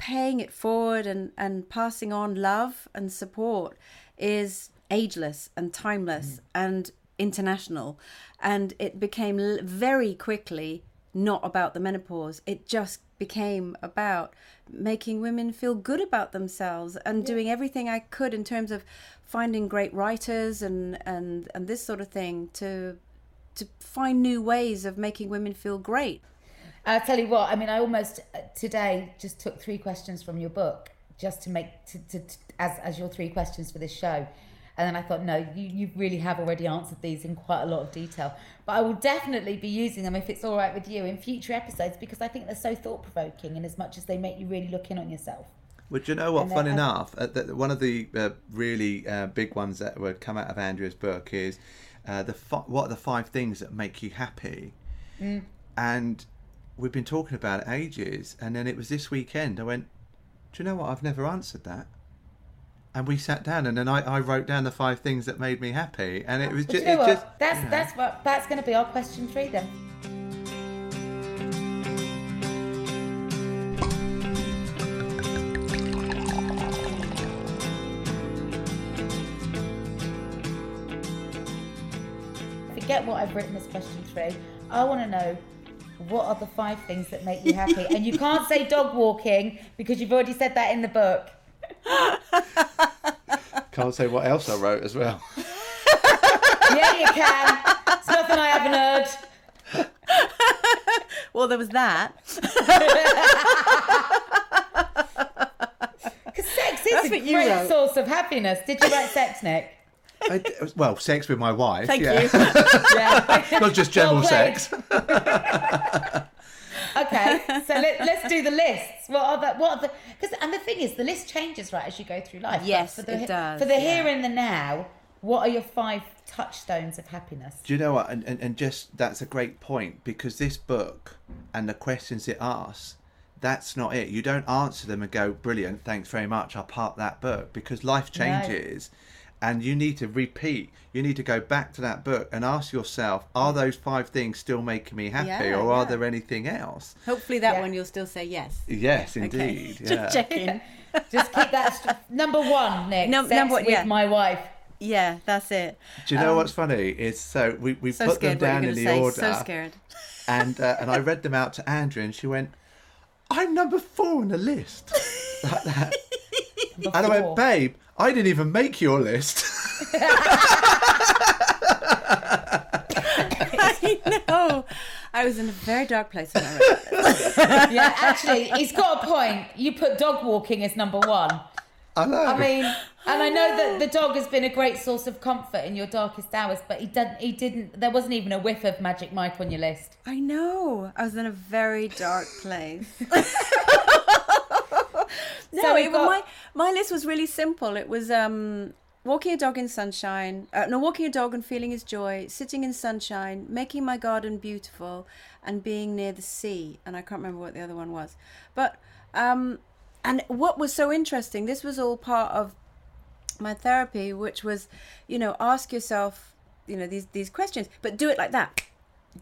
paying it forward and, and passing on love and support is ageless and timeless mm. and international. And it became very quickly not about the menopause. It just became about making women feel good about themselves and doing everything I could in terms of finding great writers and, and, and this sort of thing to to find new ways of making women feel great. I'll tell you what, I mean, I almost uh, today just took three questions from your book just to make, to, to, to- as, as your three questions for this show. And then I thought, no, you, you really have already answered these in quite a lot of detail. But I will definitely be using them if it's all right with you in future episodes because I think they're so thought provoking in as much as they make you really look in on yourself. Well, do you know what? And Fun then enough, uh, the, one of the uh, really uh, big ones that would come out of Andrea's book is uh, the fi- what are the five things that make you happy, and we've been talking about it ages. And then it was this weekend. I went, do you know what? I've never answered that. And we sat down, and then I, I wrote down the five things that made me happy, and it was just, you know just that's you know. that's what that's going to be our question three then. Forget what I've written as question three. I want to know what are the five things that make you happy, and you can't say dog walking because you've already said that in the book. can't say what else I wrote as well. Yeah, you can. It's nothing I haven't heard. Well, there was that. Because sex is That's a great source of happiness. Did you write sex, Nick? I d well, sex with my wife. Thank yeah. you. Yeah. Not just general sex. okay, so let, let's do the lists. What are the what are the? Because and the thing is, the list changes right as you go through life. Yes, for the, it does, For the yeah. here and the now, what are your five touchstones of happiness? Do you know what? And, and, and just that's a great point because this book and the questions it asks, that's not it. You don't answer them and go, brilliant, thanks very much, I'll park that book because life changes and you need to repeat. You need to go back to that book and ask yourself: Are those five things still making me happy, Yeah, or are there anything else? Hopefully that Yeah. one you'll still say yes. Yes, Okay. indeed. Just Yeah. checking. Just keep that st- number one, Nick. Num- sex number one, with my wife. Yeah, that's it. Do you know what's funny? Is so we, we Um, So put them scared what you're down going in to the say. order, So scared. and uh, and I read them out to Andrea, and she went, "I'm number four on the list." like that. And I went, "Babe, I didn't even make your list." I know. I was in a very dark place when I read that. Yeah, actually, he's got a point. You put dog walking as number one. I know. I mean, and I know that the dog has been a great source of comfort in your darkest hours, but he didn't. He didn't. There wasn't even a whiff of Magic Mike on your list. I know. I was in a very dark place. no, So it, got- my my list was really simple. It was um, walking a dog in sunshine. Uh, no, walking a dog and feeling his joy. Sitting in sunshine, making my garden beautiful, and being near the sea. And I can't remember what the other one was, but um, and what was so interesting. This was all part of my therapy, which was, you know, ask yourself, you know, these these questions, but do it like that.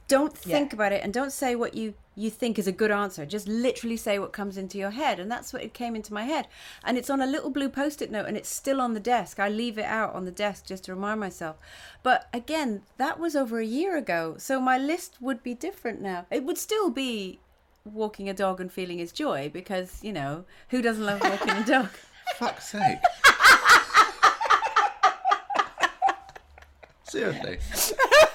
Don't think about it and don't say what you you think is a good answer. Just literally say what comes into your head, and that's what it came into my head. And it's on a little blue post-it note, and it's still on the desk. I leave it out on the desk just to remind myself. But again, that was over a year ago, so my list would be different now. It would still be walking a dog and feeling his joy because you know who doesn't love walking a dog. Fuck's sake. Seriously.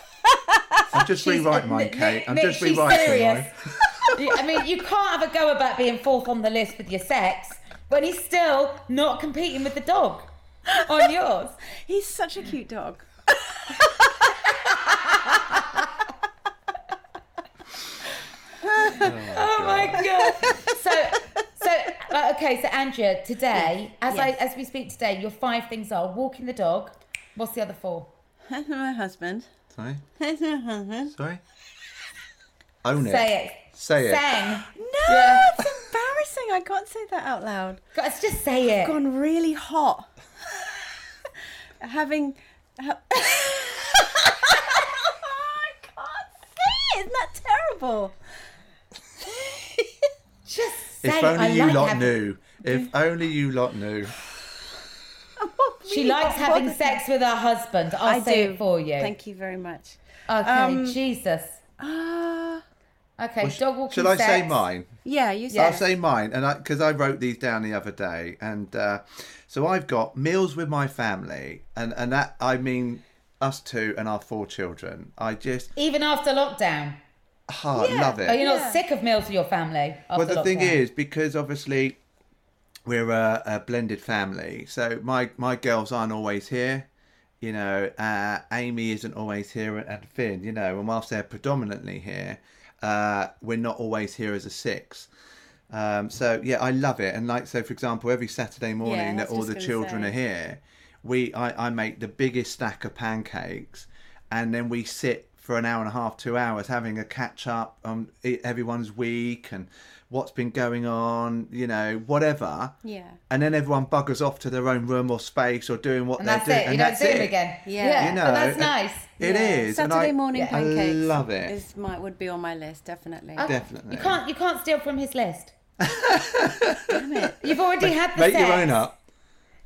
I'm just rewriting mine, Nick- Kate. I'm Nick, just she's rewriting serious. mine. I mean, you can't have a go about being fourth on the list with your sex when he's still not competing with the dog on yours. He's such a cute dog. Oh my god! So, so uh, okay. So Andrea, today, as I as we speak today, your five things are walking the dog. What's the other four? my husband. Sorry? my husband. Sorry? Own it. Say it. Say it. Sang. No, Yeah. it's embarrassing. I can't say that out loud. Let's just say it. Gone really hot. Having. ha- I can't say it. Isn't that terrible? Just say If it. only I you like lot having- knew. If only you lot knew. She likes having bothered sex with her husband. I'll I say do. it for you. Thank you very much. Okay, Um, Jesus. Ah, Okay, Well, dog walking Shall I say mine? yeah, you said. I'll say mine, and I because I wrote these down the other day, and uh, so I've got meals with my family, and and that I mean us two and our four children. I just Even after lockdown. oh, love it. Are you not Yeah. sick of meals with your family? After well, the thing is, because obviously we're a, a blended family, so my my girls aren't always here. You know, uh, Amy isn't always here, and- Finn. You know, and whilst they're predominantly here, uh, we're not always here as a six. Um, so yeah, I love it. And like so, for example, every Saturday morning I that all the children say. are here, we I, I make the biggest stack of pancakes, and then we sit for an hour and a half, two hours, having a catch up on everyone's week and what's been going on, you know, whatever. Yeah. And then everyone buggers off to their own room or space or doing what And they're that's doing. it. You and don't that's see it. again. Yeah. You know, but that's nice. It Yeah. is. Saturday I- morning I pancakes. I love it. Is my would be on my list definitely. Oh, Definitely. You can't. You can't steal from his list. You've already had the Make sex. your own up.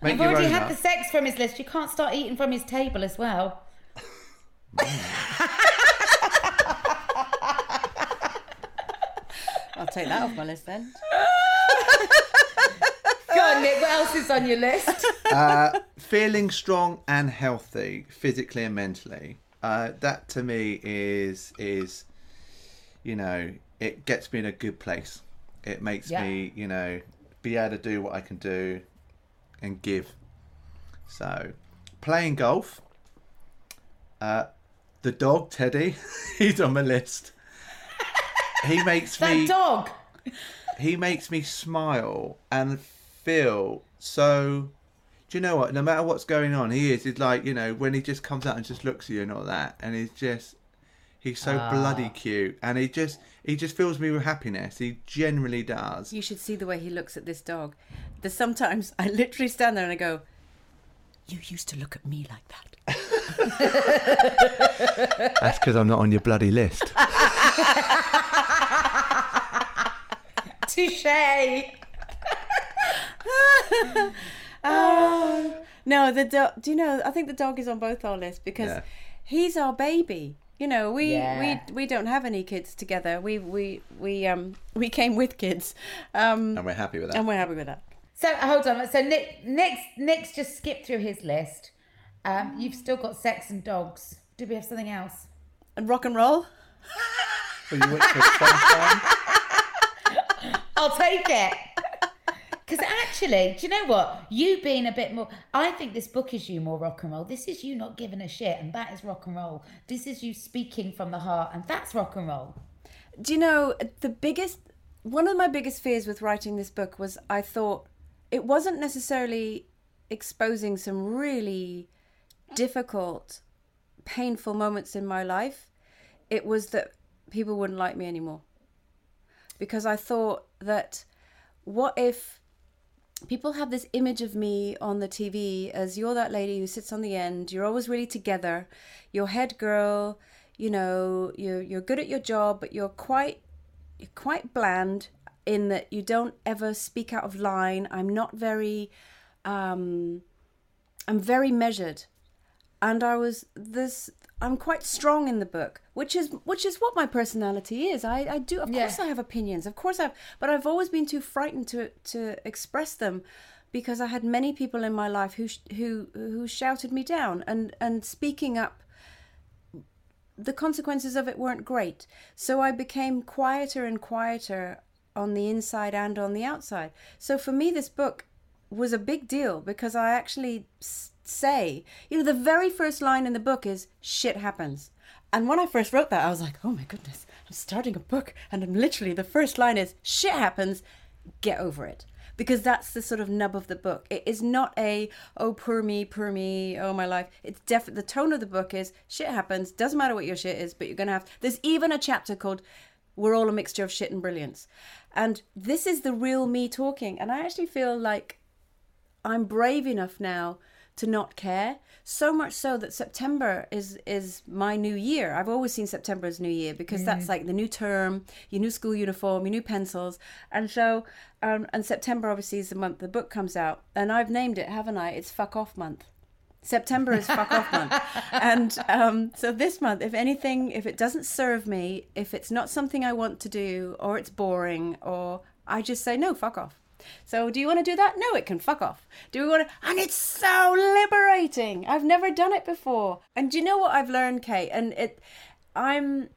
Make You've your already own had up. the sex from his list. You can't start eating from his table as well. I'll take that off my list then. Go on, Nick. What else is on your list? uh, feeling strong and healthy physically and mentally uh, that to me is is you know it gets me in a good place it makes Yeah. me you know be able to do what i can do and give so playing golf uh, the dog teddy he's on my list he makes that me dog. he makes me smile and feel so do you know what no matter what's going on he is he's like you know when he just comes out and just looks at you and all that and he's just he's so Ah. bloody cute and he just he just fills me with happiness he generally does You should see the way he looks at this dog. There's sometimes I literally stand there and I go, You used to look at me like that. That's because I'm not on your bloody list. Touche. Oh no, the dog. Do you know? I think the dog is on both our lists because Yeah. he's our baby. You know, we, Yeah. we we don't have any kids together. We we we um we came with kids, um, And we're happy with that. and we're happy with that. So hold on. So Nick, Nick's, Nick's just skipped through his list. Um, you've still got sex and dogs. Do we have something else? And rock and roll. Well, you went for sunshine? I'll take it. Because actually, do you know what? You being a bit more, I think this book is you more rock and roll. This is you not giving a shit, and that is rock and roll. This is you speaking from the heart, and that's rock and roll. Do you know the biggest? One of my biggest fears with writing this book was I thought it wasn't necessarily exposing some really difficult, painful moments in my life. It was that people wouldn't like me anymore. Because I thought that what if people have this image of me on the TV as you're that lady who sits on the end, you're always really together, you're head girl, you know, you're you're good at your job, but you're quite you're quite bland in that you don't ever speak out of line. I'm not very um I'm very measured. And I was this I'm quite strong in the book, which is which is what my personality is. I, I do of Yeah. course I have opinions. Of course I've but I've always been too frightened to to express them because I had many people in my life who who who shouted me down and and speaking up the consequences of it weren't great. So I became quieter and quieter on the inside and on the outside. So for me, this book was a big deal because I actually s- say, you know, the very first line in the book is shit happens. And when I first wrote that, I was like, oh my goodness, I'm starting a book. And I'm literally, the first line is shit happens, get over it. Because that's the sort of nub of the book. It is not a, oh, poor me, poor me, oh, my life. It's definitely, the tone of the book is shit happens, doesn't matter what your shit is, but you're going to have, there's even a chapter called We're All a Mixture of Shit and Brilliance. And this is the real me talking. And I actually feel like I'm brave enough now to not care. So much so that September is is my new year. I've always seen September as new year because that's like the new term, your new school uniform, your new pencils, and so um, and September obviously is the month the book comes out, and I've named it, haven't I? It's fuck off month. September is fuck off month. And um, so this month, if anything, if it doesn't serve me, if it's not something I want to do, or it's boring, or I just say, no, fuck off. So do you want to do that? No, it can fuck off. Do we want to? And it's so liberating. I've never done it before. And do you know what I've learned, Kate? And it, I'm,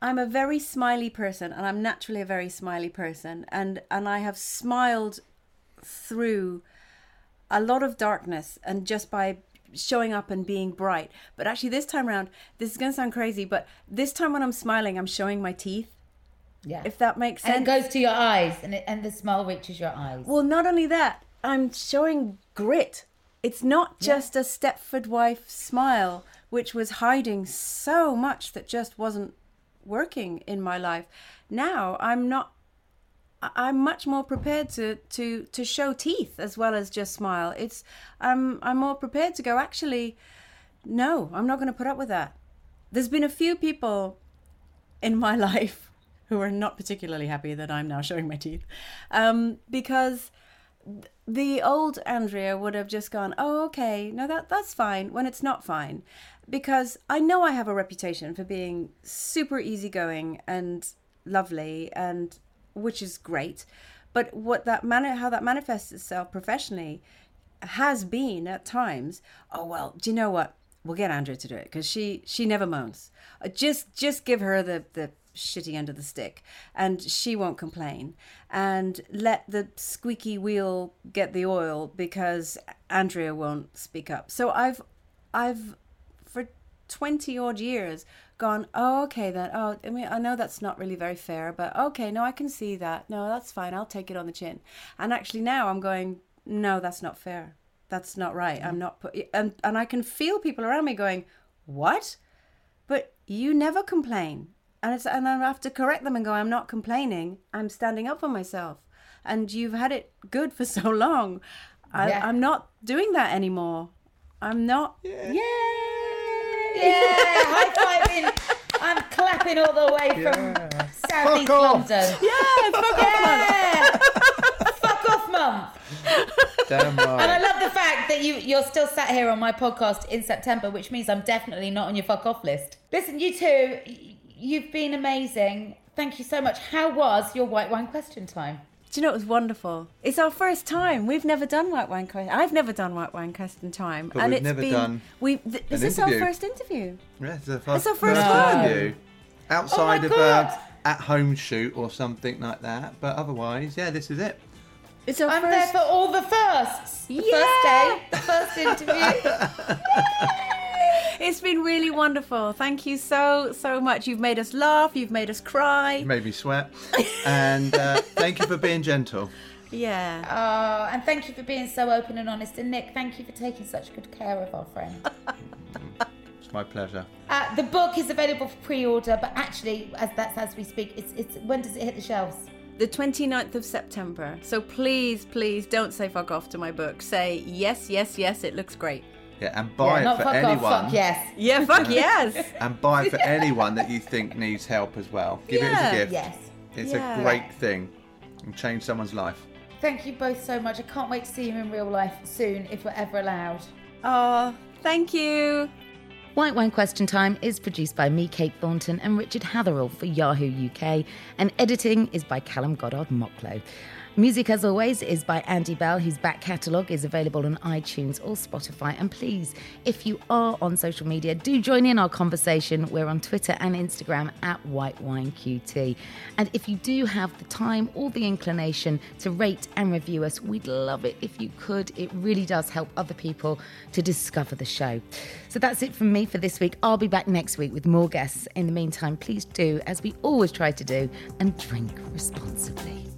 I'm a very smiley person, and I'm naturally a very smiley person, and and I have smiled through a lot of darkness and just by showing up and being bright. But actually, this time around, this is going to sound crazy, but this time when I'm smiling, I'm showing my teeth, Yeah. if that makes sense. and it goes to your eyes, and it, and the smile reaches your eyes. well, not only that, I'm showing grit. It's not just a Stepford wife smile, which was hiding so much that just wasn't working in my life. Now I'm not. I'm much more prepared to, to, to show teeth as well as just smile. It's I'm I'm more prepared to go. Actually, no, I'm not going to put up with that. There's been a few people in my life who are not particularly happy that I'm now showing my teeth, um, because the old Andrea would have just gone, "Oh, okay, no, that that's fine." When it's not fine, because I know I have a reputation for being super easygoing and lovely, and which is great. But what that man- how that manifests itself professionally has been at times oh well do you know what we'll get andrea to do it because she she never moans Uh, just just give her the the shitty end of the stick and she won't complain. And let the squeaky wheel get the oil because andrea won't speak up. So i've i've for 20 odd years gone oh okay then oh i mean i know that's not really very fair but okay no i can see that. No that's fine i'll take it on the chin. And actually now i'm going no that's not fair. That's not right. I'm not put and and i can feel people around me going what? But you never complain and it's and i have to correct them and go i'm not complaining i'm standing up for myself and you've had it good for so long I, Yeah. i'm not doing that anymore I'm not. Yeah. Yeah. High fiving. I'm clapping all the way from South East London. Yeah, fuck off, man. Yeah. Fuck off month. Damn right. And I love the fact that you, you're still sat here on my podcast in September, which means I'm definitely not on your fuck off list. Listen, you two, y- you've been amazing. Thank you so much. How was your white wine question time? Do you know it was wonderful? It's our first time. We've never done white wine question. I've never done white wine question time, But and we've it's never been. done we. Th- is an this our first interview? Yeah, it's, a It's our first one. interview. Outside oh of God. a at-home shoot or something like that, but otherwise, yeah, this is it. It's our I'm first. there for all the firsts. The Yeah. first day, the first interview. It's been really wonderful. Thank you so so much. You've made us laugh. You've made us cry. You made me sweat, and uh, thank you for being gentle. Yeah. Oh, and thank you for being so open and honest. And Nick, thank you for taking such good care of our friend. It's my pleasure. Uh, the book is available for pre-order, but actually, as that's as we speak, it's it's when does it hit the shelves? The 29th of September. So please, please don't say fuck off to my book. Say yes, yes, yes. It looks great. Yeah, and buy yeah, not it for fuck anyone. off, fuck yes. Yeah, fuck yes. And buy it for anyone that you think needs help as well. Give it as a gift. Yes. It's Yeah. a great thing and change someone's life. Thank you both so much. I can't wait to see you in real life soon, if we're ever allowed. Oh, thank you. White Wine Question Time is produced by me, Kate Thornton, and Richard Hatherall for Yahoo UK, and editing is by Callum Goddard Mocklow. Music, as always, is by Andy Bell, whose back catalogue is available on iTunes or Spotify. And please, if you are on social media, do join in our conversation. We're on Twitter and Instagram at WhiteWineQT. And if you do have the time or the inclination to rate and review us, we'd love it if you could. It really does help other people to discover the show. So that's it from me for this week. I'll be back next week with more guests. In the meantime, please do, as we always try to do, and drink responsibly.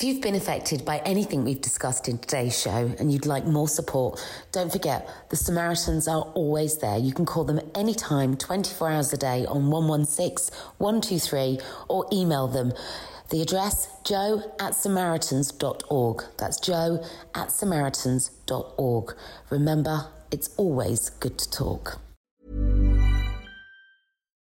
If you've been affected by anything we've discussed in today's show and you'd like more support, don't forget the Samaritans are always there. You can call them anytime, 24 hours a day on 116 123 or email them. The address jo at samaritans.org. That's jo at samaritans.org. Remember, it's always good to talk.